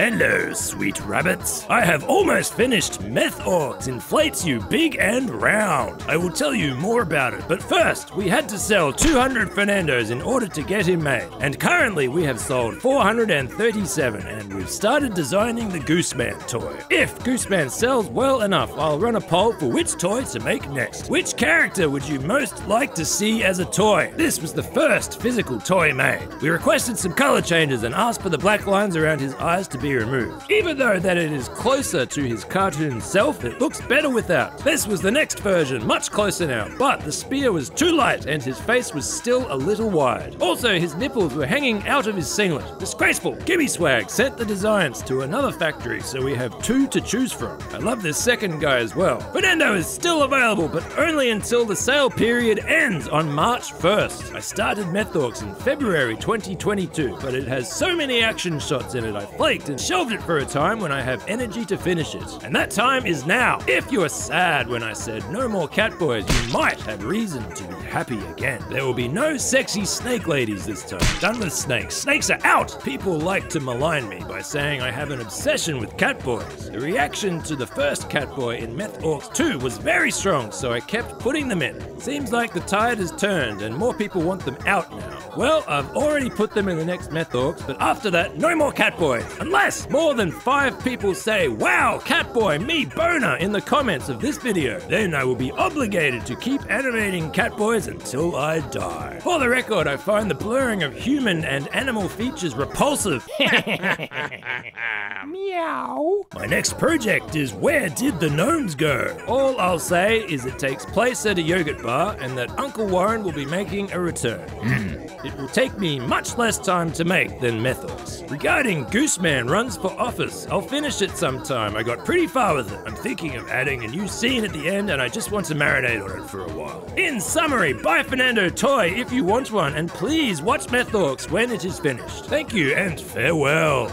Hello, sweet rabbits. I have almost finished Meth Orcs Inflates You Big and Round. I will tell you more about it, but first, we had to sell 200 Fernandos in order to get him made. And currently, we have sold 437, and we've started designing the Gooseman toy. If Gooseman sells well enough, I'll run a poll for which toy to make next. Which character would you most like to see as a toy? This was the first physical toy made. We requested some color changes and asked for the black lines around his eyes to be removed. Even though that it is closer to his cartoon self, it looks better without. This was the next version, much closer now, but the spear was too light and his face was still a little wide. Also, his nipples were hanging out of his singlet. Disgraceful. Gimme Swag sent the designs to another factory, so we have two to choose from. I love this second guy as well. Fernando is still available, but only until the sale period ends on March 1st. I started Meth Orcs in February 2022, but it has so many action shots in it I flaked and shelved it for a time when I have energy to finish it. And that time is now. If you are sad when I said no more cat boys, you might have reason to be happy again. There will be no sexy snake ladies this time. Done with snakes. Snakes are out! People like to malign me by saying I have an obsession with cat boys. The reaction to the first cat boy in Meth Orcs 2 was very strong, so I kept putting them in. Seems like the tide has turned and more people want them out now. Well, I've already put them in the next Meth Orcs, but after that, no more cat boys. Unless more than five people say, wow, cat boy, me boner, in the comments of this video. Then I will be obligated to keep animating cat boys until I die. For the record, I find the blurring of human and animal features repulsive. Meow. My next project is Where Did the Gnomes Go? All I'll say is it takes place at a yogurt bar and that Uncle Warren will be making a return. Hmm. It will take me much less time to make than Meth Orcs. Regarding Gooseman runs for office, I'll finish it sometime. I got pretty far with it. I'm thinking of adding a new scene at the end and I just want to marinate on it for a while. In summary, buy Fernando toy if you want one and please watch Meth Orcs when it is finished. Thank you and farewell.